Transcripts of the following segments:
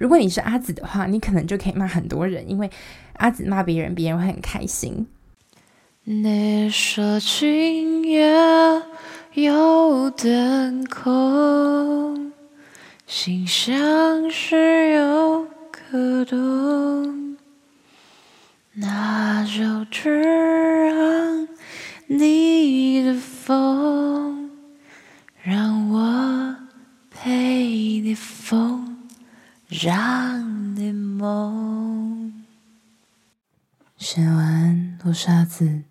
如果你是阿紫的话，你可能就可以骂很多人，因为阿紫骂别人，别人会很开心。你说今夜有点空，心像是有个洞，那就只让你的风，让我陪你疯，让你梦。写完，我是阿紫。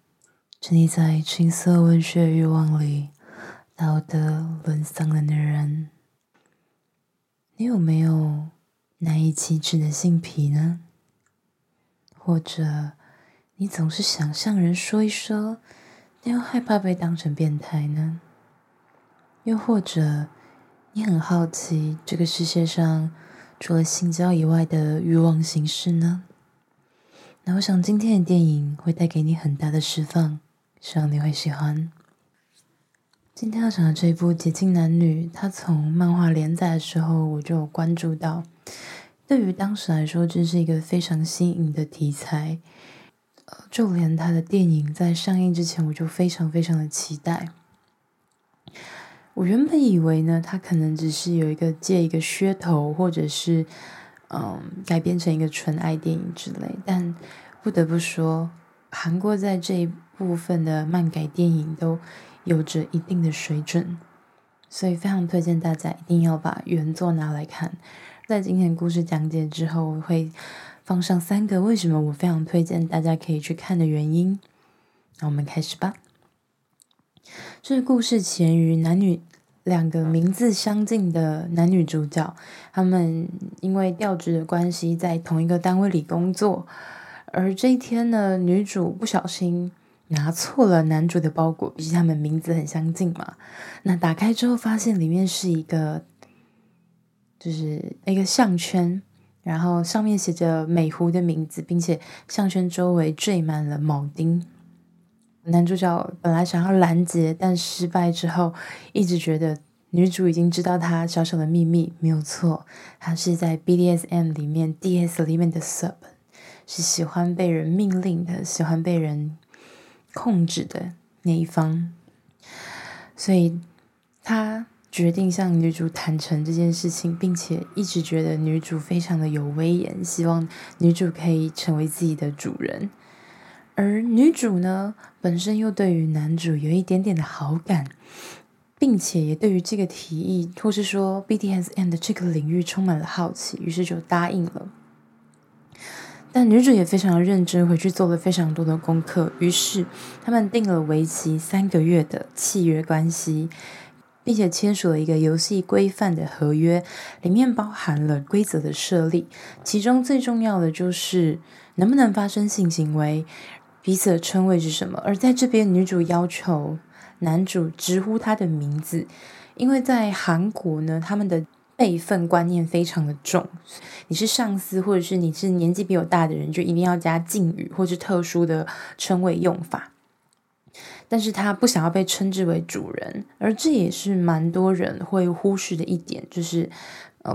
沉溺在情色文学欲望里，道德沦丧的女人，你有没有难以启齿的性癖呢？或者你总是想向人说一说，但又害怕被当成变态呢？又或者你很好奇这个世界上除了性交以外的欲望形式呢？那我想今天的电影会带给你很大的释放。希望你会喜欢。今天要讲的这一部《解禁男女》，它从漫画连载的时候我就有关注到，对于当时来说，这是一个非常新颖的题材。呃，就连它的电影在上映之前，我就非常非常的期待。我原本以为呢，它可能只是有一个借一个噱头，或者是嗯改编成一个纯爱电影之类，但不得不说，韩国在这一部分的漫改电影都有着一定的水准，所以非常推荐大家一定要把原作拿来看。在今天故事讲解之后，我会放上三个为什么我非常推荐大家可以去看的原因。那我们开始吧。这个故事起源于男女两个名字相近的男女主角，他们因为调职的关系在同一个单位里工作，而这一天呢，女主不小心。拿错了男主的包裹，毕竟他们名字很相近嘛。那打开之后，发现里面是一个，就是一个项圈，然后上面写着美湖的名字，并且项圈周围缀满了铆钉。男主角本来想要拦截，但失败之后，一直觉得女主已经知道他小小的秘密，没有错，他是在 BDSM 里面，DS 里面的 Sub，是喜欢被人命令的，喜欢被人。控制的那一方，所以他决定向女主坦诚这件事情，并且一直觉得女主非常的有威严，希望女主可以成为自己的主人。而女主呢，本身又对于男主有一点点的好感，并且也对于这个提议，或是说 BDSM 的这个领域充满了好奇，于是就答应了。但女主也非常认真，回去做了非常多的功课。于是他们订了为期三个月的契约关系，并且签署了一个游戏规范的合约，里面包含了规则的设立。其中最重要的就是能不能发生性行为，彼此的称谓是什么。而在这边，女主要求男主直呼她的名字，因为在韩国呢，他们的。辈分观念非常的重，你是上司或者是你是年纪比我大的人，就一定要加敬语或是特殊的称谓用法。但是他不想要被称之为主人，而这也是蛮多人会忽视的一点，就是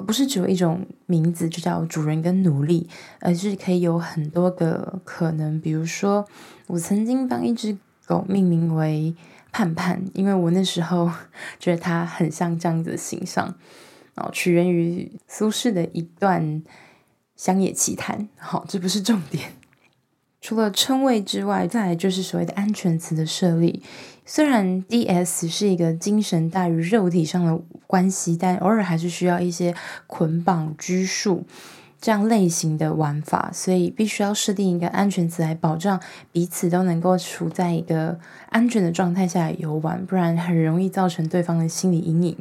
不是只有一种名字就叫主人跟奴隶，而是可以有很多个可能。比如说，我曾经帮一只狗命名为盼盼，因为我那时候 觉得它很像这样子的形象。哦，取源于苏轼的一段乡野奇谈。好，这不是重点。除了称谓之外，再来就是所谓的安全词的设立。虽然 DS 是一个精神大于肉体上的关系，但偶尔还是需要一些捆绑、拘束这样类型的玩法，所以必须要设定一个安全词来保障彼此都能够处在一个安全的状态下游玩，不然很容易造成对方的心理阴影。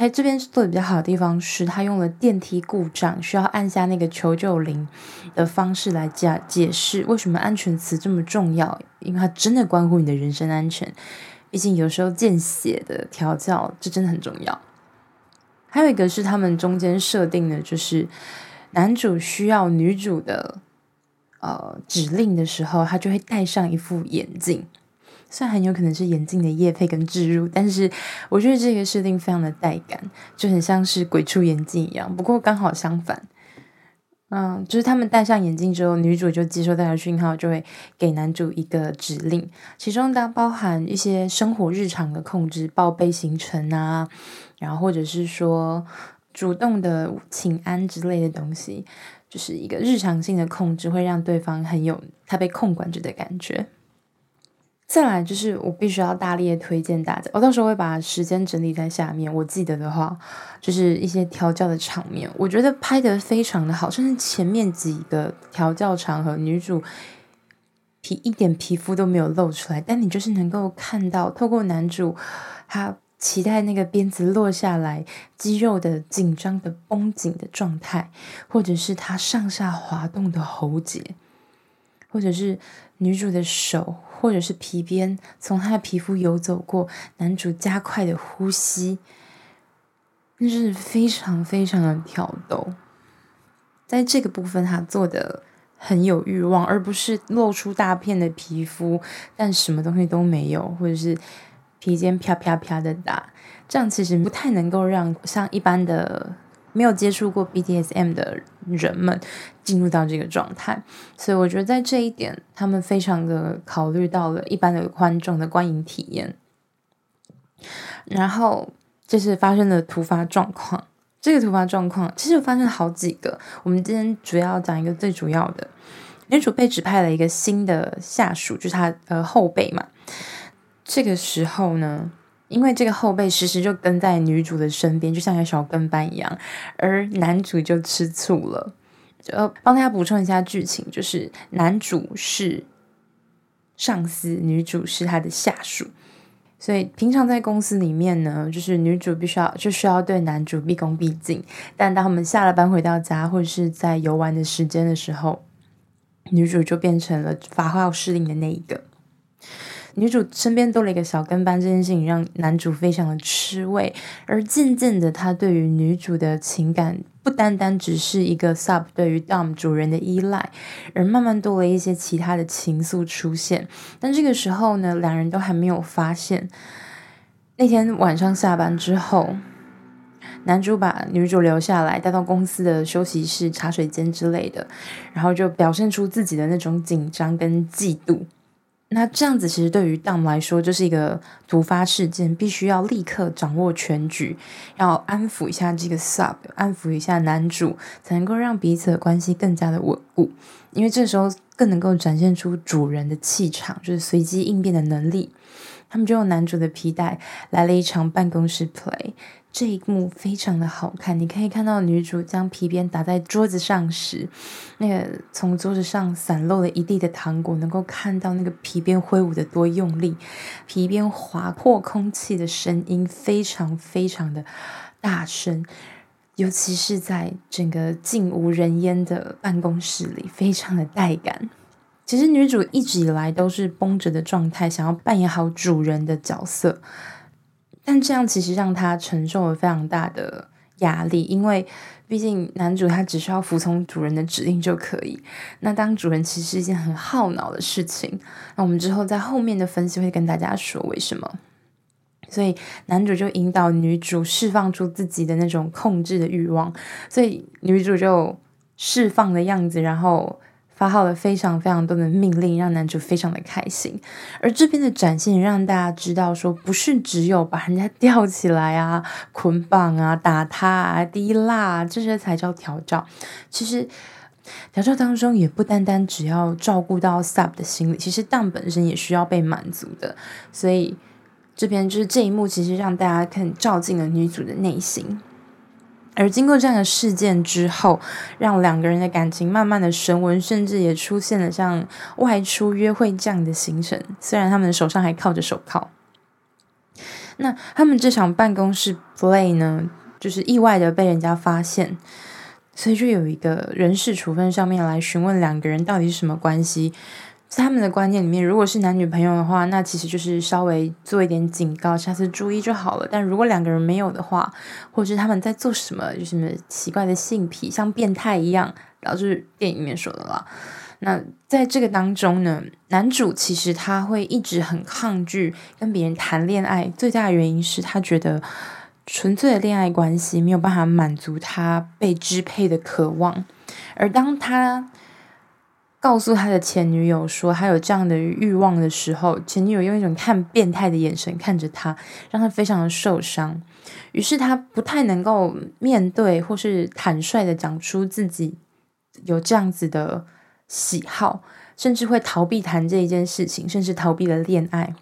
哎，这边做的比较好的地方是，他用了电梯故障需要按下那个求救铃的方式来解解释为什么安全词这么重要，因为它真的关乎你的人身安全。毕竟有时候见血的调教，这真的很重要。还有一个是他们中间设定的，就是男主需要女主的呃指令的时候，他就会戴上一副眼镜。虽然很有可能是眼镜的液配跟置入，但是我觉得这个设定非常的带感，就很像是鬼畜眼镜一样。不过刚好相反，嗯，就是他们戴上眼镜之后，女主就接收到的讯号，就会给男主一个指令，其中当包含一些生活日常的控制、报备行程啊，然后或者是说主动的请安之类的东西，就是一个日常性的控制，会让对方很有他被控管着的感觉。再来就是我必须要大力的推荐大家，我到时候会把时间整理在下面。我记得的话，就是一些调教的场面，我觉得拍得非常的好，甚至前面几个调教场合，女主皮一点皮肤都没有露出来，但你就是能够看到，透过男主他期待那个鞭子落下来，肌肉的紧张的绷紧的状态，或者是他上下滑动的喉结，或者是女主的手。或者是皮鞭从他的皮肤游走过，男主加快的呼吸，那是非常非常的挑逗。在这个部分，他做的很有欲望，而不是露出大片的皮肤，但什么东西都没有，或者是皮鞭啪啪啪的打，这样其实不太能够让像一般的。没有接触过 BDSM 的人们进入到这个状态，所以我觉得在这一点，他们非常的考虑到了一般的观众的观影体验。然后就是发生了突发状况，这个突发状况其实发生了好几个。我们今天主要讲一个最主要的，女主被指派了一个新的下属，就是她呃后辈嘛。这个时候呢。因为这个后辈时时就跟在女主的身边，就像个小跟班一样，而男主就吃醋了。就帮大家补充一下剧情，就是男主是上司，女主是他的下属，所以平常在公司里面呢，就是女主必须要就需要对男主毕恭毕敬，但当他们下了班回到家，或者是在游玩的时间的时候，女主就变成了发号施令的那一个。女主身边多了一个小跟班，这件事情让男主非常的吃味，而渐渐的，他对于女主的情感不单单只是一个 sub 对于 dom 主人的依赖，而慢慢多了一些其他的情愫出现。但这个时候呢，两人都还没有发现。那天晚上下班之后，男主把女主留下来，带到公司的休息室、茶水间之类的，然后就表现出自己的那种紧张跟嫉妒。那这样子其实对于 Dom 来说就是一个突发事件，必须要立刻掌握全局，要安抚一下这个 Sub，安抚一下男主，才能够让彼此的关系更加的稳固。因为这时候更能够展现出主人的气场，就是随机应变的能力。他们就用男主的皮带来了一场办公室 play。这一幕非常的好看，你可以看到女主将皮鞭打在桌子上时，那个从桌子上散落了一地的糖果，能够看到那个皮鞭挥舞的多用力，皮鞭划破空气的声音非常非常的大声，尤其是在整个静无人烟的办公室里，非常的带感。其实女主一直以来都是绷着的状态，想要扮演好主人的角色。但这样其实让她承受了非常大的压力，因为毕竟男主他只需要服从主人的指令就可以。那当主人其实是一件很耗脑的事情。那我们之后在后面的分析会跟大家说为什么。所以男主就引导女主释放出自己的那种控制的欲望，所以女主就释放的样子，然后。发号了非常非常多的命令，让男主非常的开心。而这边的展现让大家知道，说不是只有把人家吊起来啊、捆绑啊、打他啊、滴蜡啊，这些才叫调教。其实调教当中也不单单只要照顾到 sub 的心理，其实蛋本身也需要被满足的。所以这边就是这一幕，其实让大家看照进了女主的内心。而经过这样的事件之后，让两个人的感情慢慢的升温，甚至也出现了像外出约会这样的行程。虽然他们手上还铐着手铐，那他们这场办公室 play 呢，就是意外的被人家发现，所以就有一个人事处分上面来询问两个人到底是什么关系。在他们的观念里面，如果是男女朋友的话，那其实就是稍微做一点警告，下次注意就好了。但如果两个人没有的话，或者是他们在做什么，就什么奇怪的性癖，像变态一样，然后就是电影里面说的啦，那在这个当中呢，男主其实他会一直很抗拒跟别人谈恋爱，最大的原因是他觉得纯粹的恋爱关系没有办法满足他被支配的渴望，而当他告诉他的前女友说他有这样的欲望的时候，前女友用一种看变态的眼神看着他，让他非常的受伤。于是他不太能够面对或是坦率的讲出自己有这样子的喜好，甚至会逃避谈这一件事情，甚至逃避了恋爱。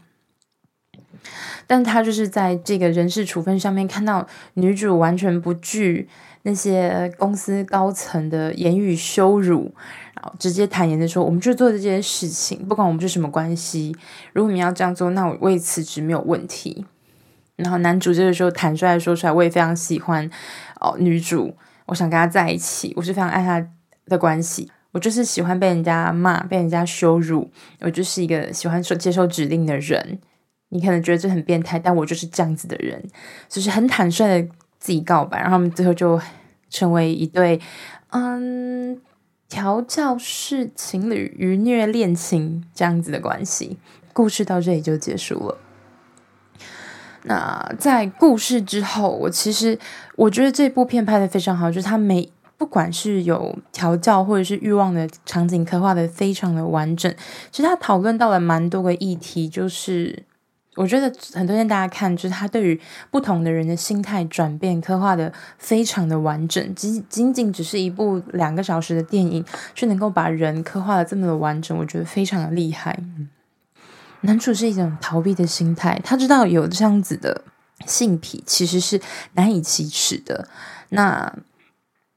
但他就是在这个人事处分上面看到女主完全不惧那些公司高层的言语羞辱。然后直接坦言的说，我们就做这件事情，不管我们是什么关系。如果你要这样做，那我为辞职没有问题。然后男主这个时候坦率的说出来，我也非常喜欢哦，女主，我想跟她在一起，我是非常爱她的关系。我就是喜欢被人家骂，被人家羞辱，我就是一个喜欢受接受指令的人。你可能觉得这很变态，但我就是这样子的人，就是很坦率的自己告白，然后他们最后就成为一对，嗯。调教式情侣愉虐恋情这样子的关系，故事到这里就结束了。那在故事之后，我其实我觉得这部片拍的非常好，就是它每不管是有调教或者是欲望的场景刻画的非常的完整。其实它讨论到了蛮多个议题，就是。我觉得很多天大家看，就是他对于不同的人的心态转变刻画的非常的完整，仅仅仅只是一部两个小时的电影，却能够把人刻画的这么的完整，我觉得非常的厉害。男主是一种逃避的心态，他知道有这样子的性癖其实是难以启齿的，那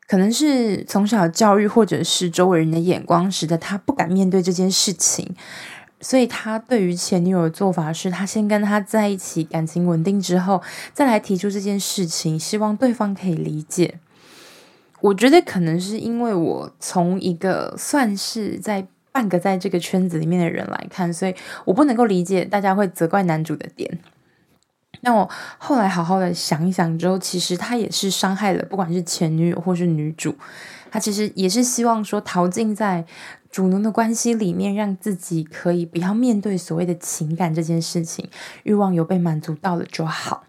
可能是从小教育或者是周围人的眼光，使得他不敢面对这件事情。所以他对于前女友的做法是，他先跟他在一起，感情稳定之后，再来提出这件事情，希望对方可以理解。我觉得可能是因为我从一个算是在半个在这个圈子里面的人来看，所以我不能够理解大家会责怪男主的点。那我后来好好的想一想之后，其实他也是伤害了，不管是前女友或是女主，他其实也是希望说逃进在。主奴的关系里面，让自己可以不要面对所谓的情感这件事情，欲望有被满足到了就好。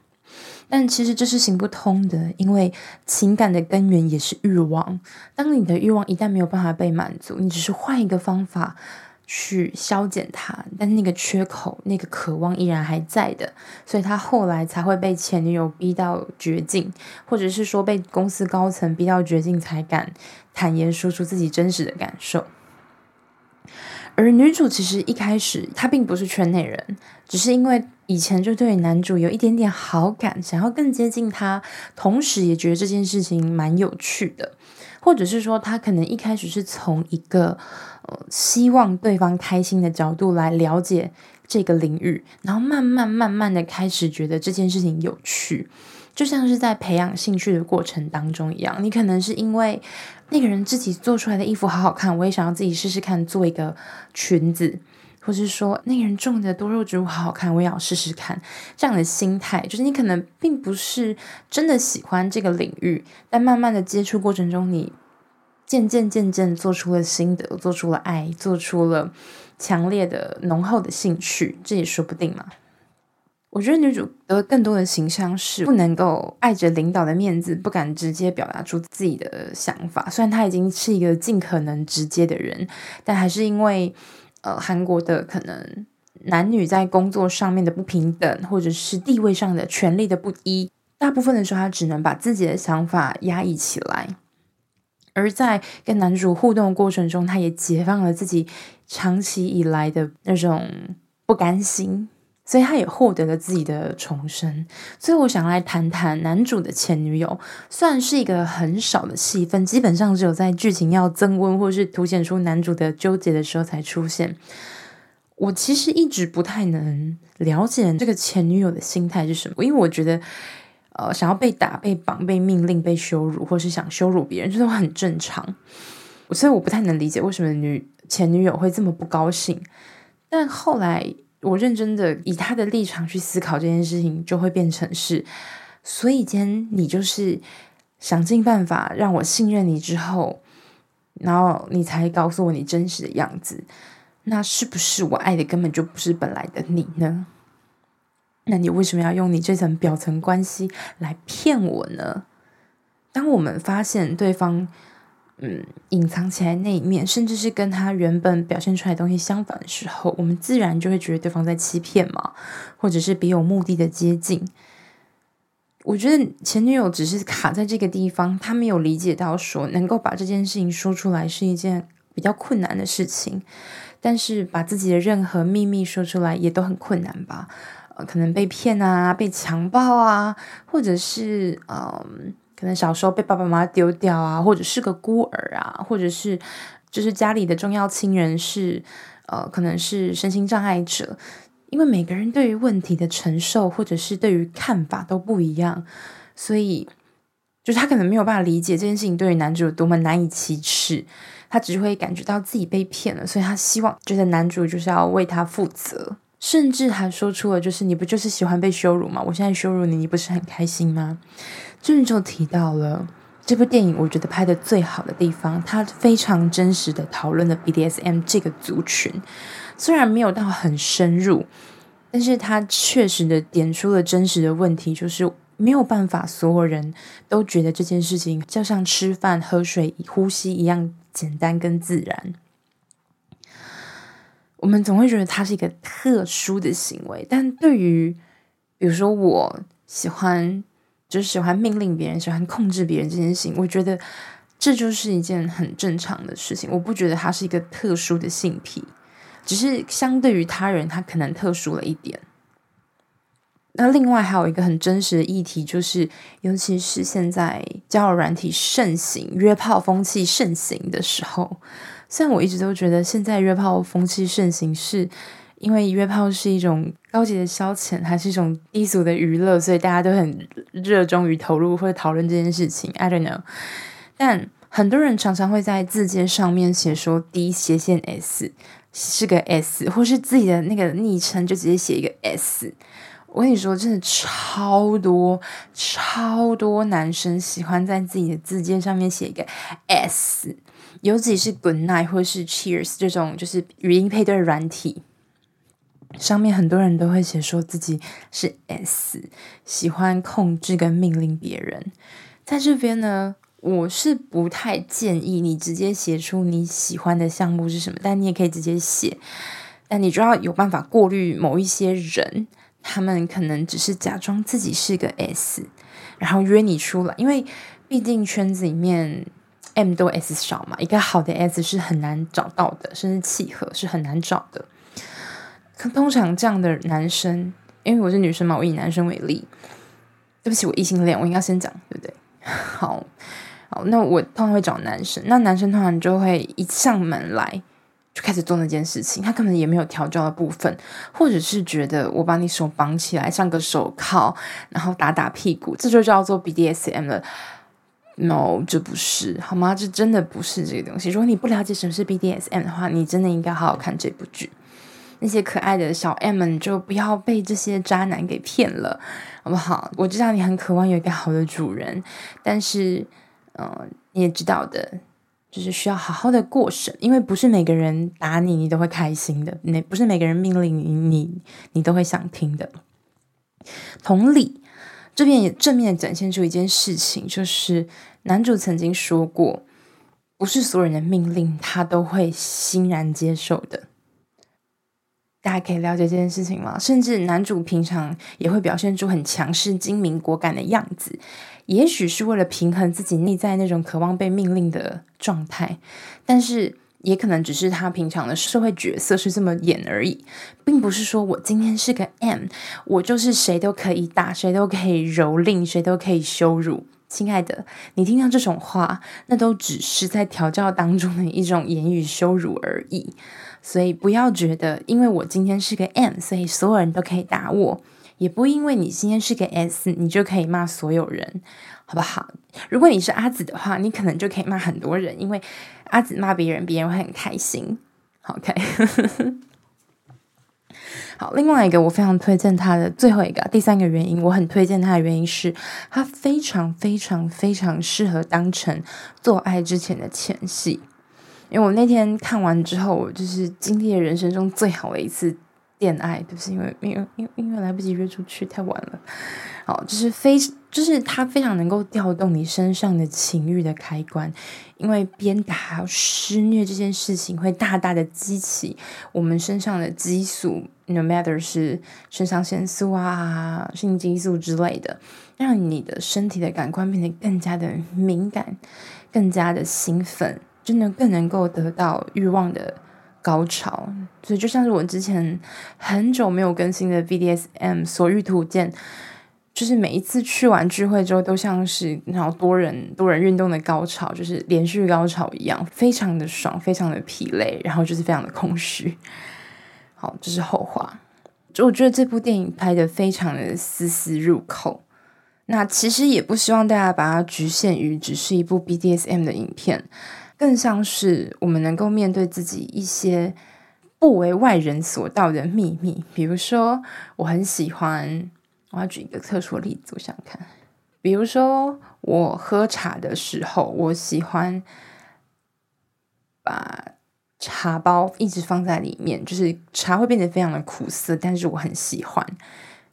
但其实这是行不通的，因为情感的根源也是欲望。当你的欲望一旦没有办法被满足，你只是换一个方法去消减它，但那个缺口、那个渴望依然还在的。所以他后来才会被前女友逼到绝境，或者是说被公司高层逼到绝境，才敢坦言说出自己真实的感受。而女主其实一开始她并不是圈内人，只是因为以前就对男主有一点点好感，想要更接近他，同时也觉得这件事情蛮有趣的，或者是说她可能一开始是从一个呃希望对方开心的角度来了解这个领域，然后慢慢慢慢的开始觉得这件事情有趣。就像是在培养兴趣的过程当中一样，你可能是因为那个人自己做出来的衣服好好看，我也想要自己试试看做一个裙子，或是说那个人种的多肉植物好好看，我也要试试看。这样的心态，就是你可能并不是真的喜欢这个领域，但慢慢的接触过程中，你渐渐渐渐做出了心得，做出了爱，做出了强烈的浓厚的兴趣，这也说不定嘛。我觉得女主的更多的形象是不能够碍着领导的面子，不敢直接表达出自己的想法。虽然她已经是一个尽可能直接的人，但还是因为呃韩国的可能男女在工作上面的不平等，或者是地位上的权力的不一，大部分的时候她只能把自己的想法压抑起来。而在跟男主互动的过程中，她也解放了自己长期以来的那种不甘心。所以他也获得了自己的重生。所以我想来谈谈男主的前女友，算是一个很少的戏份，基本上只有在剧情要增温或是凸显出男主的纠结的时候才出现。我其实一直不太能了解这个前女友的心态是什么，因为我觉得，呃，想要被打、被绑、被命令、被羞辱，或是想羞辱别人，这都很正常。所以我不太能理解为什么女前女友会这么不高兴。但后来。我认真的以他的立场去思考这件事情，就会变成是，所以今天你就是想尽办法让我信任你之后，然后你才告诉我你真实的样子，那是不是我爱的根本就不是本来的你呢？那你为什么要用你这层表层关系来骗我呢？当我们发现对方，嗯，隐藏起来那一面，甚至是跟他原本表现出来的东西相反的时候，我们自然就会觉得对方在欺骗嘛，或者是别有目的的接近。我觉得前女友只是卡在这个地方，她没有理解到说能够把这件事情说出来是一件比较困难的事情，但是把自己的任何秘密说出来也都很困难吧。呃，可能被骗啊，被强暴啊，或者是嗯，可能小时候被爸爸妈妈丢掉啊，或者是个孤儿啊，或者是就是家里的重要亲人是呃，可能是身心障碍者。因为每个人对于问题的承受或者是对于看法都不一样，所以就是他可能没有办法理解这件事情对于男主有多么难以启齿，他只会感觉到自己被骗了，所以他希望觉得男主就是要为他负责。甚至还说出了，就是你不就是喜欢被羞辱吗？我现在羞辱你，你不是很开心吗？这就提到了这部电影，我觉得拍的最好的地方，它非常真实的讨论了 BDSM 这个族群，虽然没有到很深入，但是它确实的点出了真实的问题，就是没有办法所有人都觉得这件事情就像吃饭、喝水、呼吸一样简单跟自然。我们总会觉得它是一个特殊的行为，但对于比如说我喜欢，就是喜欢命令别人、喜欢控制别人这件事情，我觉得这就是一件很正常的事情。我不觉得它是一个特殊的性癖，只是相对于他人，它可能特殊了一点。那另外还有一个很真实的议题，就是尤其是现在交友软体盛行、约炮风气盛行的时候。虽然我一直都觉得现在约炮风气盛行，是因为约炮是一种高级的消遣，还是一种低俗的娱乐，所以大家都很热衷于投入或者讨论这件事情。I don't know，但很多人常常会在字节上面写说 D 斜线 S 是个 S，或是自己的那个昵称就直接写一个 S。我跟你说，真的超多超多男生喜欢在自己的字节上面写一个 S。尤其是 Good Night 或是 Cheers 这种就是语音配对软体，上面很多人都会写说自己是 S，喜欢控制跟命令别人。在这边呢，我是不太建议你直接写出你喜欢的项目是什么，但你也可以直接写，但你就要有办法过滤某一些人，他们可能只是假装自己是个 S，然后约你出来，因为毕竟圈子里面。M 多 S 少嘛，一个好的 S 是很难找到的，甚至契合是很难找的。可通常这样的男生，因为我是女生嘛，我以男生为例。对不起，我异性恋，我应该先讲，对不对？好，好，那我通常会找男生，那男生通常就会一上门来就开始做那件事情，他可能也没有调教的部分，或者是觉得我把你手绑起来像个手铐，然后打打屁股，这就叫做 BDSM 了。No，这不是好吗？这真的不是这个东西。如果你不了解什么是 BDSM 的话，你真的应该好好看这部剧。那些可爱的小 M 们就不要被这些渣男给骗了，好不好？我知道你很渴望有一个好的主人，但是，嗯、你也知道的，就是需要好好的过审，因为不是每个人打你，你都会开心的；那不是每个人命令你，你你都会想听的。同理。这边也正面展现出一件事情，就是男主曾经说过，不是所有人的命令他都会欣然接受的。大家可以了解这件事情吗？甚至男主平常也会表现出很强势、精明、果敢的样子，也许是为了平衡自己内在那种渴望被命令的状态，但是。也可能只是他平常的社会角色是这么演而已，并不是说我今天是个 M，我就是谁都可以打，谁都可以蹂躏，谁都可以羞辱。亲爱的，你听到这种话，那都只是在调教当中的一种言语羞辱而已。所以不要觉得，因为我今天是个 M，所以所有人都可以打我，也不因为你今天是个 S，你就可以骂所有人。好不好？如果你是阿紫的话，你可能就可以骂很多人，因为阿紫骂别人，别人会很开心。OK，好，另外一个我非常推荐他的最后一个第三个原因，我很推荐他的原因是，他非常非常非常适合当成做爱之前的前戏。因为我那天看完之后，我就是经历了人生中最好的一次恋爱，就是因为因为因为因为来不及约出去，太晚了。好，就是非就是它非常能够调动你身上的情欲的开关，因为鞭打还有施虐这件事情会大大的激起我们身上的激素，no matter 是肾上腺素啊、性激素之类的，让你的身体的感官变得更加的敏感，更加的兴奋。真的更能够得到欲望的高潮，所以就像是我之前很久没有更新的 BDSM 所欲图鉴，就是每一次去完聚会之后，都像是然后多人多人运动的高潮，就是连续高潮一样，非常的爽，非常的疲累，然后就是非常的空虚。好，这是后话。就我觉得这部电影拍得非常的丝丝入扣。那其实也不希望大家把它局限于只是一部 BDSM 的影片。更像是我们能够面对自己一些不为外人所道的秘密，比如说，我很喜欢，我要举一个特殊的例子，我想看，比如说，我喝茶的时候，我喜欢把茶包一直放在里面，就是茶会变得非常的苦涩，但是我很喜欢，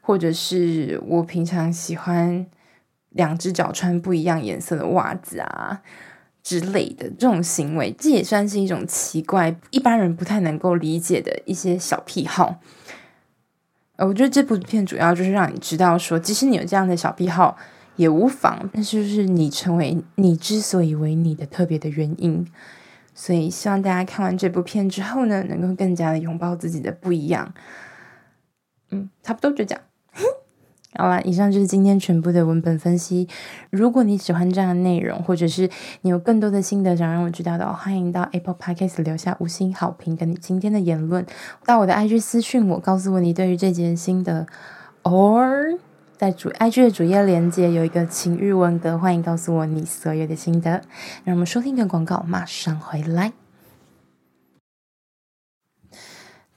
或者是我平常喜欢两只脚穿不一样颜色的袜子啊。之类的这种行为，这也算是一种奇怪，一般人不太能够理解的一些小癖好。呃，我觉得这部片主要就是让你知道说，即使你有这样的小癖好也无妨，但是就是你成为你之所以为你的特别的原因。所以希望大家看完这部片之后呢，能够更加的拥抱自己的不一样。嗯，差不多就这样。好啦，以上就是今天全部的文本分析。如果你喜欢这样的内容，或者是你有更多的心得想让我知道的，欢迎到 Apple Podcast 留下五星好评，跟你今天的言论，到我的 IG 私讯我，告诉我你对于这节心得。Or 在主 IG 的主页连接有一个情欲文格，欢迎告诉我你所有的心得。让我们收听个广告，马上回来。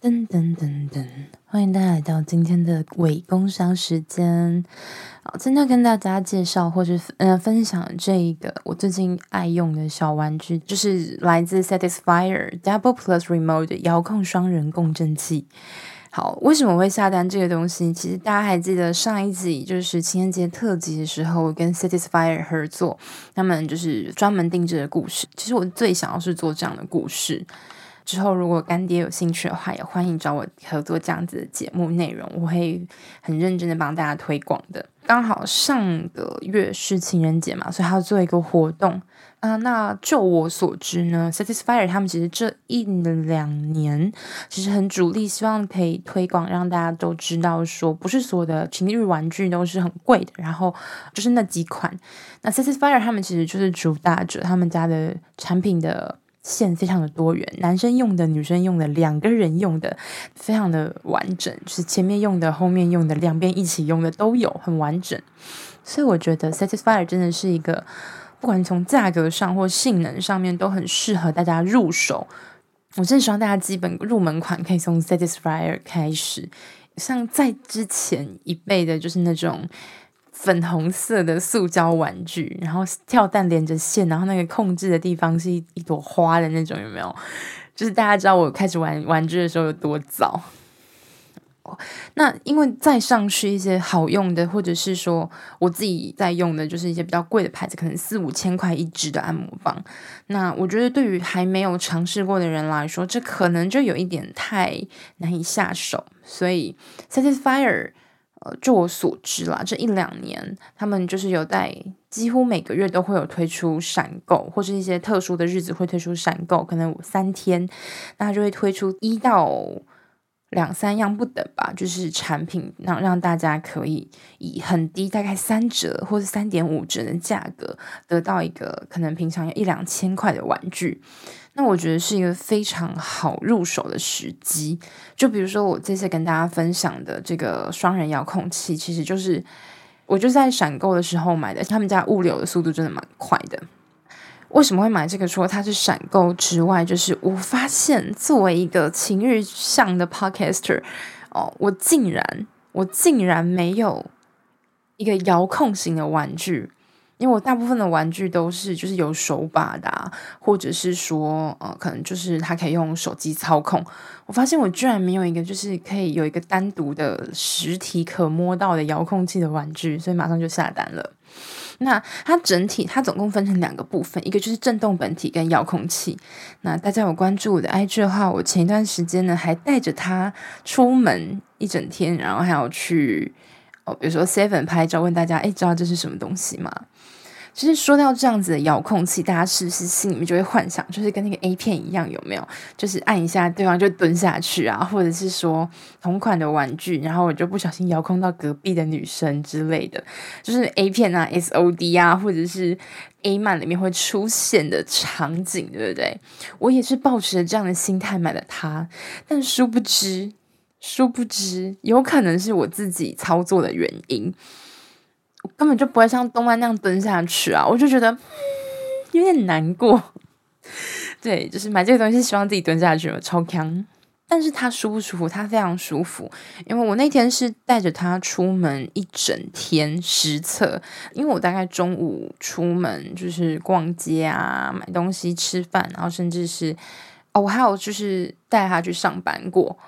噔噔噔噔，欢迎大家来到今天的伪工商时间。好，今天跟大家介绍或者呃分享这一个我最近爱用的小玩具，就是来自 Satisfyer Double Plus Remote 遥控双人共振器。好，为什么会下单这个东西？其实大家还记得上一集就是情人节特辑的时候，跟 Satisfyer 合作，他们就是专门定制的故事。其实我最想要是做这样的故事。之后，如果干爹有兴趣的话，也欢迎找我合作这样子的节目内容，我会很认真的帮大家推广的。刚好上个月是情人节嘛，所以还要做一个活动啊、呃。那就我所知呢，Satisfyer 他们其实这一两年其实很主力，希望可以推广，让大家都知道说，不是所有的情侣玩具都是很贵的，然后就是那几款。那 Satisfyer 他们其实就是主打着他们家的产品的。线非常的多元，男生用的、女生用的、两个人用的，非常的完整，就是前面用的、后面用的、两边一起用的都有，很完整。所以我觉得 Satisfyer 真的是一个，不管从价格上或性能上面都很适合大家入手。我真的希望大家基本入门款可以从 Satisfyer 开始，像在之前一辈的，就是那种。粉红色的塑胶玩具，然后跳蛋连着线，然后那个控制的地方是一一朵花的那种，有没有？就是大家知道我开始玩玩具的时候有多早。那因为再上去一些好用的，或者是说我自己在用的，就是一些比较贵的牌子，可能四五千块一支的按摩棒。那我觉得对于还没有尝试过的人来说，这可能就有一点太难以下手。所以 Satisfyer。呃，就我所知啦，这一两年他们就是有在几乎每个月都会有推出闪购，或是一些特殊的日子会推出闪购，可能三天，那就会推出一到两三样不等吧，就是产品让让大家可以以很低，大概三折或者三点五折的价格，得到一个可能平常要一两千块的玩具。那我觉得是一个非常好入手的时机，就比如说我这次跟大家分享的这个双人遥控器，其实就是我就在闪购的时候买的，他们家物流的速度真的蛮快的。为什么会买这个？除了它是闪购之外，就是我发现作为一个情欲向的 podcaster，哦，我竟然我竟然没有一个遥控型的玩具。因为我大部分的玩具都是就是有手把的，或者是说呃，可能就是它可以用手机操控。我发现我居然没有一个就是可以有一个单独的实体可摸到的遥控器的玩具，所以马上就下单了。那它整体，它总共分成两个部分，一个就是震动本体跟遥控器。那大家有关注我的 IG 的话，我前一段时间呢还带着它出门一整天，然后还要去哦，比如说 Seven 拍照，问大家，哎，知道这是什么东西吗？其实说到这样子的遥控器，大家是不是心里面就会幻想，就是跟那个 A 片一样，有没有？就是按一下，对方就蹲下去啊，或者是说同款的玩具，然后我就不小心遥控到隔壁的女生之类的，就是 A 片啊、SOD 啊，或者是 A 漫里面会出现的场景，对不对？我也是抱持着这样的心态买了它，但殊不知，殊不知，有可能是我自己操作的原因。我根本就不会像动漫那样蹲下去啊！我就觉得、有点难过。对，就是买这个东西，希望自己蹲下去了，超强。但是它舒不舒服？它非常舒服，因为我那天是带着它出门一整天实测，因为我大概中午出门就是逛街啊、买东西、吃饭，然后甚至是哦，我还有就是带它去上班过。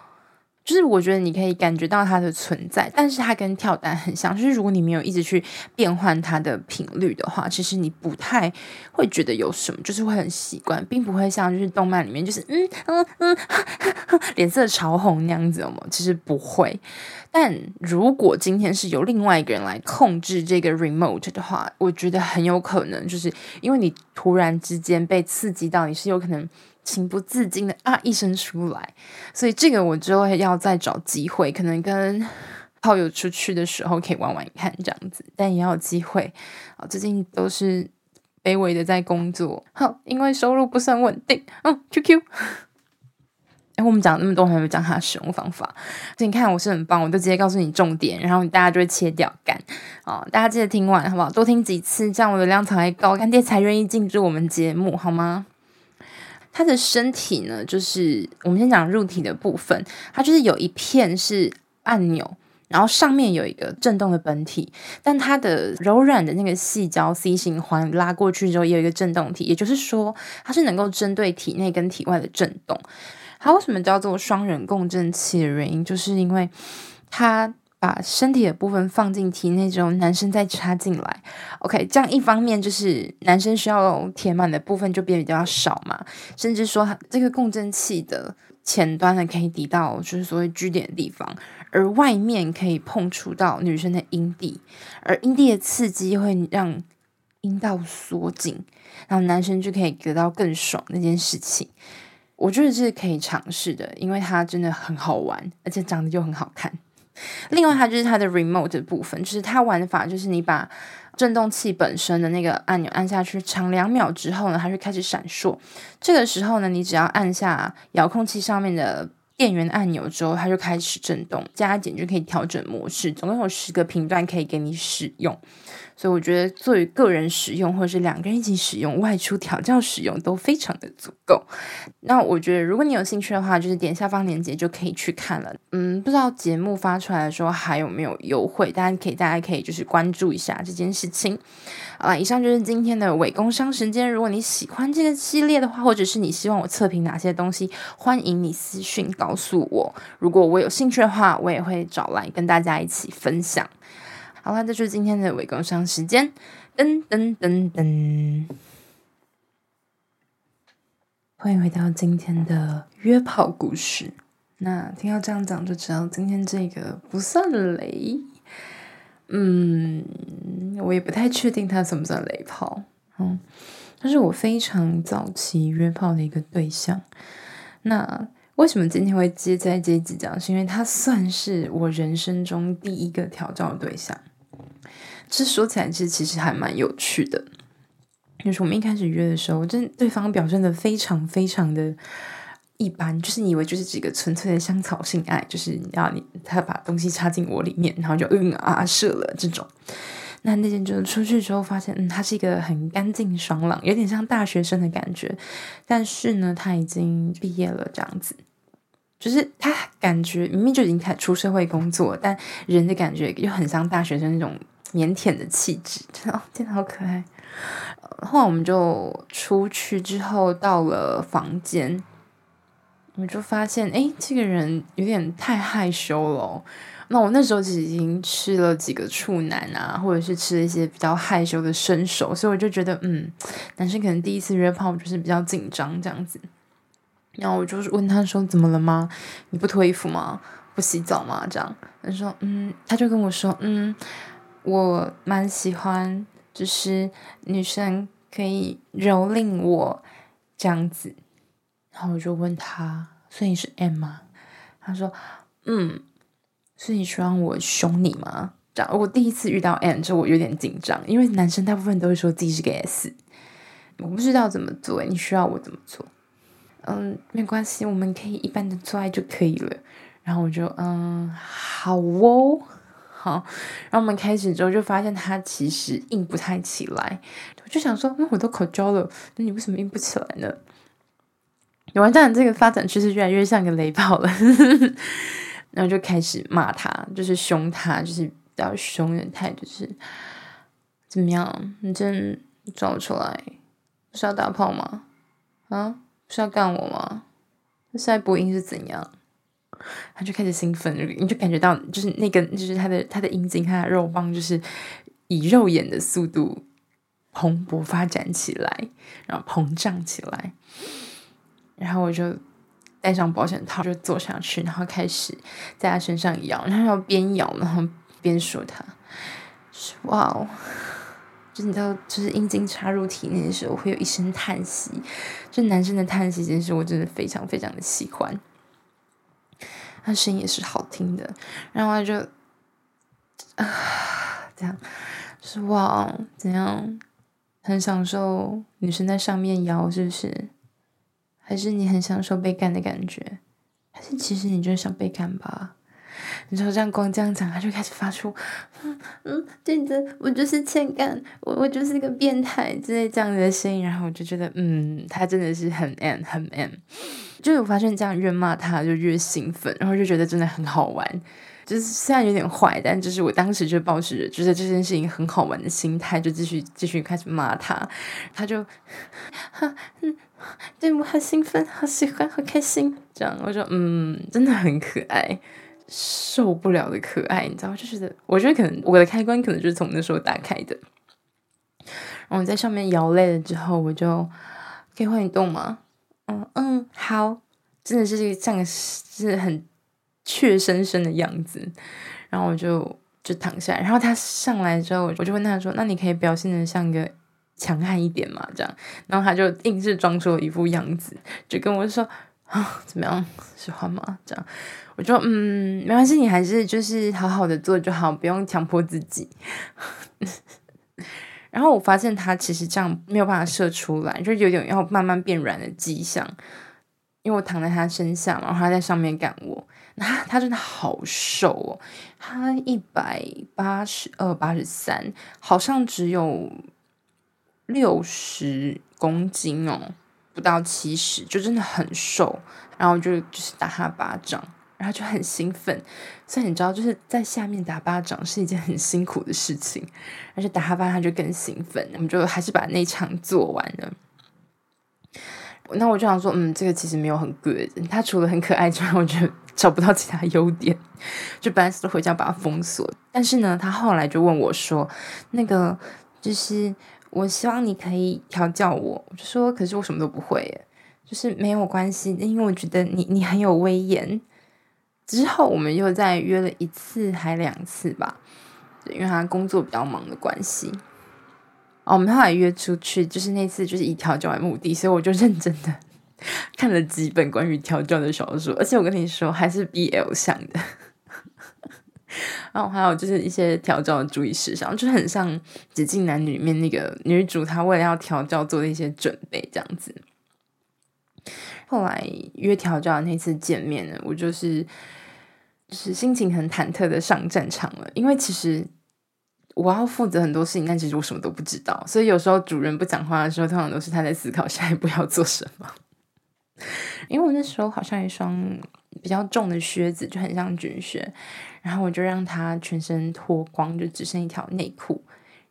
就是我觉得你可以感觉到它的存在，但是它跟跳蛋很像。就是如果你没有一直去变换它的频率的话，其实你不太会觉得有什么，就是会很习惯，并不会像就是动漫里面就是嗯嗯嗯 脸色潮红那样子，有没有？其实不会。但如果今天是由另外一个人来控制这个 remote 的话，我觉得很有可能就是因为你突然之间被刺激到，你是有可能。情不自禁的啊一声出来，所以这个我之后要再找机会，可能跟炮友出去的时候可以玩玩看这样子，但也要有机会啊。最近都是卑微的在工作，好，因为收入不算稳定。嗯，QQ。哎，我们讲那么多，还没有讲它的使用方法。所以你看我是很棒，我就直接告诉你重点，然后大家就会切掉干啊。大家记得听完好不好？多听几次，这样我的量才高，干爹才愿意进驻我们节目，好吗？它的身体呢，就是我们先讲入体的部分，它就是有一片是按钮，然后上面有一个震动的本体，但它的柔软的那个细胶 C 型环拉过去之后，也有一个震动体，也就是说，它是能够针对体内跟体外的震动。它为什么叫做双人共振器的原因，就是因为它。把身体的部分放进体内之后，男生再插进来。OK，这样一方面就是男生需要填满的部分就变比较少嘛，甚至说这个共振器的前端呢可以抵到就是所谓据点的地方，而外面可以碰触到女生的阴蒂，而阴蒂的刺激会让阴道缩紧，然后男生就可以得到更爽那件事情。我觉得这是可以尝试的，因为它真的很好玩，而且长得就很好看。另外，它就是它的 remote 的部分，就是它玩法就是你把振动器本身的那个按钮按下去，长两秒之后呢，它就开始闪烁。这个时候呢，你只要按下遥控器上面的电源按钮之后，它就开始震动，加减就可以调整模式。总共有十个频段可以给你使用。所以我觉得，作为个人使用，或者是两个人一起使用、外出调教使用，都非常的足够。那我觉得，如果你有兴趣的话，就是点下方链接就可以去看了。嗯，不知道节目发出来的时候还有没有优惠，大家可以，大家可以就是关注一下这件事情。好了，以上就是今天的伪工商时间。如果你喜欢这个系列的话，或者是你希望我测评哪些东西，欢迎你私讯告诉我。如果我有兴趣的话，我也会找来跟大家一起分享。好了，这就是今天的伪工商时间。噔噔噔噔，欢迎回到今天的约炮故事。那听到这样讲，就知道今天这个不算雷。嗯，我也不太确定它算不算雷炮。嗯，它是我非常早期约炮的一个对象。那为什么今天会接在这一集讲？是因为他算是我人生中第一个调教的对象。这说起来是其实还蛮有趣的，就是我们一开始约的时候，真对方表现的非常非常的一般，就是你以为就是几个纯粹的香草性爱，就是要你他把东西插进我里面，然后就嗯啊射了这种。那那天就出去之后发现，嗯，他是一个很干净爽朗，有点像大学生的感觉，但是呢，他已经毕业了，这样子，就是他感觉明明就已经开始出社会工作，但人的感觉又很像大学生那种。腼腆的气质，真 的，真的好可爱。后来我们就出去之后到了房间，我就发现，哎，这个人有点太害羞了。那我那时候其实已经吃了几个处男啊，或者是吃了一些比较害羞的生熟，所以我就觉得，嗯，男生可能第一次约炮就是比较紧张这样子。然后我就是问他说：“怎么了吗？你不脱衣服吗？不洗澡吗？”这样他说：“嗯。”他就跟我说：“嗯，我蛮喜欢，就是女生可以蹂躏我这样子。”然后我就问他：“所以你是 M 吗？”他说：“嗯。”所以你希望我凶你吗？这样我第一次遇到 M，就我有点紧张，因为男生大部分都会说自己是个 S，我不知道怎么做。你需要我怎么做？嗯，没关系，我们可以一般的做爱就可以了。然后我就嗯，好哦，好。然后我们开始之后就发现他其实硬不太起来，我就想说，那我都口交了，那你为什么硬不起来呢？完蛋，这个发展趋势越来越像个雷炮了。然后就开始骂他，就是凶他，就是比较凶的态，就是怎么样？你真找出来不是要打炮吗？啊？不是要干我吗？那现在播音是怎样？他就开始兴奋，你就感觉到，就是那个，就是他的他的阴茎，他的肉棒，就是以肉眼的速度蓬勃发展起来，然后膨胀起来。然后我就戴上保险套，就坐下去，然后开始在他身上摇，然后边摇，然后边说他：“哇哦！”就你知道，就是阴茎插入体内的时候，会有一声叹息。就男生的叹息，真是我真的非常非常的喜欢。他声音也是好听的，然后他就啊，这样，是哇，怎样，很享受女生在上面摇，是不是？还是你很享受被干的感觉？还是其实你就是想被干吧？你知道这样光这样讲，他就开始发出，嗯嗯，对的，我就是欠干，我我就是一个变态之类这样子的声音，然后我就觉得，嗯，他真的是很 M 很 M，就我发现这样越骂他就越兴奋，然后就觉得真的很好玩，就是虽然有点坏，但就是我当时就抱持着觉得这件事情很好玩的心态，就继续继续开始骂他，他就，哈嗯，对我好兴奋，好喜欢，好开心，这样我说，嗯，真的很可爱。受不了的可爱，你知道，就觉得，我觉得可能我的开关可能就是从那时候打开的。然后我在上面摇累了之后，我就可以换你动吗？嗯嗯，好，真的是这个像个是很怯生生的样子。然后我就就躺下来，然后他上来之后，我就问他说：“那你可以表现得像个强悍一点嘛？”这样，然后他就硬是装出一副样子，就跟我说。啊，怎么样？喜欢吗？这样，我就嗯，没关系，你还是就是好好的做就好，不用强迫自己。然后我发现他其实这样没有办法射出来，就有点要慢慢变软的迹象。因为我躺在他身下，然后他在上面干我，那他，他真的好瘦哦，他一百八十二、八十三，好像只有六十公斤哦。不到七十，就真的很瘦，然后就就是打他巴掌，然后就很兴奋。所以你知道，就是在下面打巴掌是一件很辛苦的事情，而且打他巴掌就更兴奋。我们就还是把那场做完了。那我就想说，嗯，这个其实没有很 good。他除了很可爱之外，我觉得找不到其他优点。就本来是回家把他封锁，但是呢，他后来就问我说，那个就是。我希望你可以调教我，我就说，可是我什么都不会耶，就是没有关系，因为我觉得你你很有威严。之后我们又再约了一次还两次吧，因为他工作比较忙的关系。哦，我们后来约出去，就是那次就是以调教为目的，所以我就认真的看了几本关于调教的小说，而且我跟你说，还是 BL 向的。然后还有就是一些调教的注意事项，就很像《挤进男女》里面那个女主，她为了要调教做的一些准备这样子。后来约调教的那次见面呢，我就是就是心情很忐忑的上战场了，因为其实我要负责很多事情，但其实我什么都不知道，所以有时候主人不讲话的时候，通常都是他在思考下一步要做什么。因为我那时候好像一双比较重的靴子，就很像军靴。然后我就让他全身脱光，就只剩一条内裤，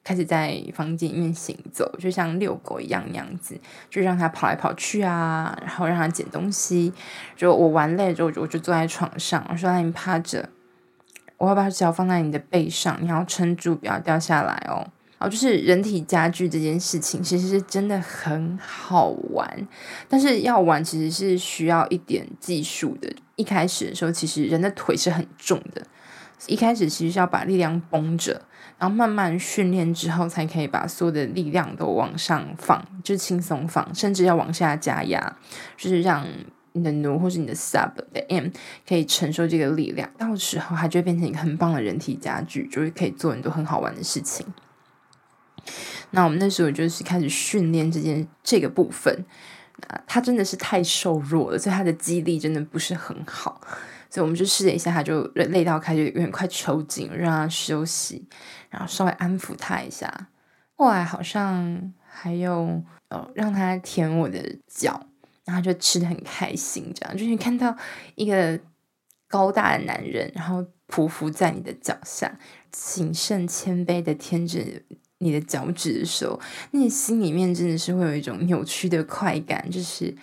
开始在房间里面行走，就像遛狗一样那样子，就让他跑来跑去啊，然后让他捡东西。就我玩累了之后，我就坐在床上，我说：“让你趴着，我要把脚放在你的背上，你要撑住，不要掉下来哦。”哦，就是人体家具这件事情，其实是真的很好玩，但是要玩其实是需要一点技术的。一开始的时候，其实人的腿是很重的，一开始其实是要把力量绷着，然后慢慢训练之后，才可以把所有的力量都往上放，就是轻松放，甚至要往下加压，就是让你的奴或是你的 sub 的 M 可以承受这个力量，到时候它就会变成一个很棒的人体家具，就是可以做很多很好玩的事情。那我们那时候就是开始训练这件这个部分，啊，他真的是太瘦弱了，所以他的肌力真的不是很好，所以我们就试了一下，他就累到开始有点快抽筋，让他休息，然后稍微安抚他一下。后来好像还有呃让他舔我的脚，然后就吃的很开心，这样就是看到一个高大的男人，然后匍匐在你的脚下，谨慎谦卑的舔着。你的脚趾的时候，那你心里面真的是会有一种扭曲的快感，就是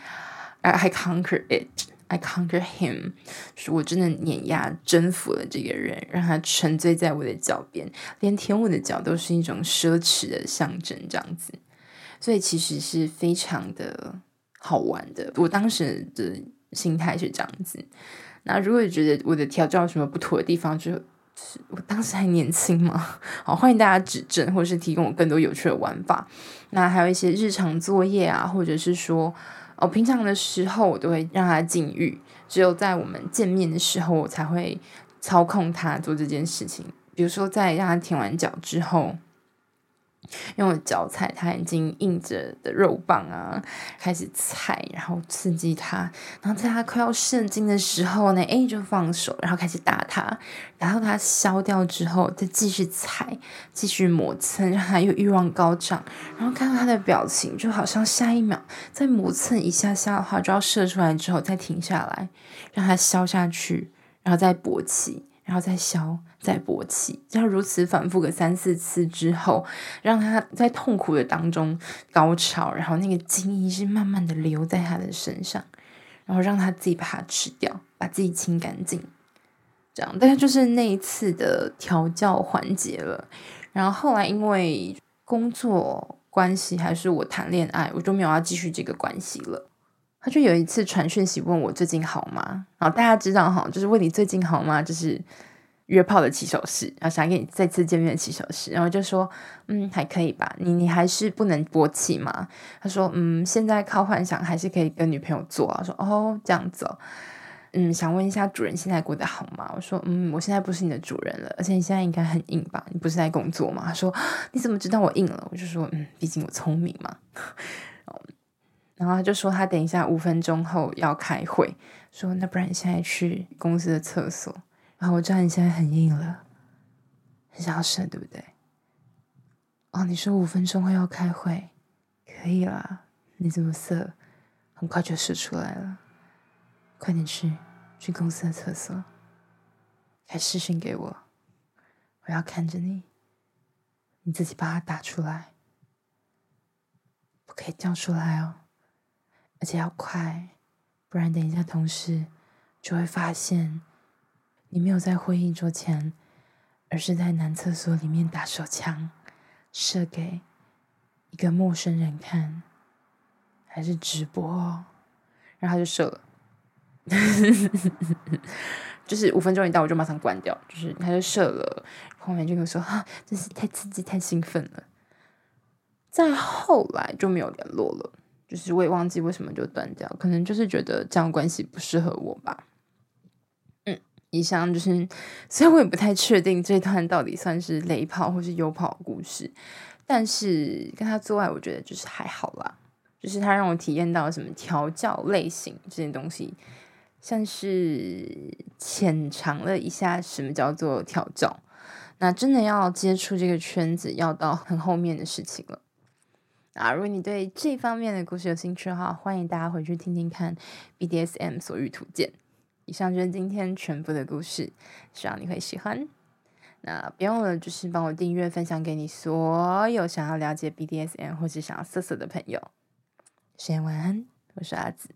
I conquer it, I conquer him，是我真的碾压征服了这个人，让他沉醉在我的脚边，连舔我的脚都是一种奢侈的象征，这样子，所以其实是非常的好玩的。我当时的心态是这样子。那如果觉得我的调教有什么不妥的地方，就。我当时还年轻嘛，好，欢迎大家指正，或是提供我更多有趣的玩法。那还有一些日常作业啊，或者是说，哦，平常的时候我都会让他禁欲，只有在我们见面的时候，我才会操控他做这件事情。比如说，在让他舔完脚之后。用脚踩他已经硬着的肉棒啊，开始踩，然后刺激他，然后在他快要射精的时候呢，哎，就放手，然后开始打他，然后他消掉之后，再继续踩，继续磨蹭，让他又欲望高涨，然后看到他的表情，就好像下一秒再磨蹭一下下的话，就要射出来之后再停下来，让他消下去，然后再勃起。然后再消，再勃起，要如此反复个三四次之后，让他在痛苦的当中高潮，然后那个精液是慢慢的流在他的身上，然后让他自己把它吃掉，把自己清干净，这样大概就是那一次的调教环节了。然后后来因为工作关系，还是我谈恋爱，我就没有要继续这个关系了。他就有一次传讯息问我最近好吗？然后大家知道哈，就是问你最近好吗？就是约炮的起手式，然后想跟你再次见面的起手式。然后就说，嗯，还可以吧。你你还是不能勃起吗？他说，嗯，现在靠幻想还是可以跟女朋友做啊。说，哦，这样子哦。嗯，想问一下主人现在过得好吗？我说，嗯，我现在不是你的主人了，而且你现在应该很硬吧？你不是在工作吗？他说，你怎么知道我硬了？我就说，嗯，毕竟我聪明嘛。然后他就说他等一下五分钟后要开会，说那不然你现在去公司的厕所。然后我知道你现在很硬了，很想要射，对不对？哦，你说五分钟后要开会，可以啦。你怎么色，很快就射出来了。快点去，去公司的厕所，开视讯给我，我要看着你，你自己把它打出来，不可以叫出来哦。而且要快，不然等一下同事就会发现你没有在会议桌前，而是在男厕所里面打手枪，射给一个陌生人看，还是直播哦，然后他就射了，就是五分钟一到我就马上关掉，就是他就射了，后面就跟我说啊，真是太刺激、太兴奋了。再后来就没有联络了。就是我也忘记为什么就断掉，可能就是觉得这样关系不适合我吧。嗯，以上就是，所以我也不太确定这段到底算是雷炮或是优炮的故事。但是跟他做爱，我觉得就是还好啦。就是他让我体验到什么调教类型这些东西，像是浅尝了一下什么叫做调教。那真的要接触这个圈子，要到很后面的事情了。啊，如果你对这方面的故事有兴趣的话，欢迎大家回去听听看《BDSM 所遇图鉴》，以上就是今天全部的故事，希望你会喜欢。那别忘了，就是帮我订阅、分享给你所有想要了解 BDSM 或者想要色色的朋友。先晚安，我是阿紫。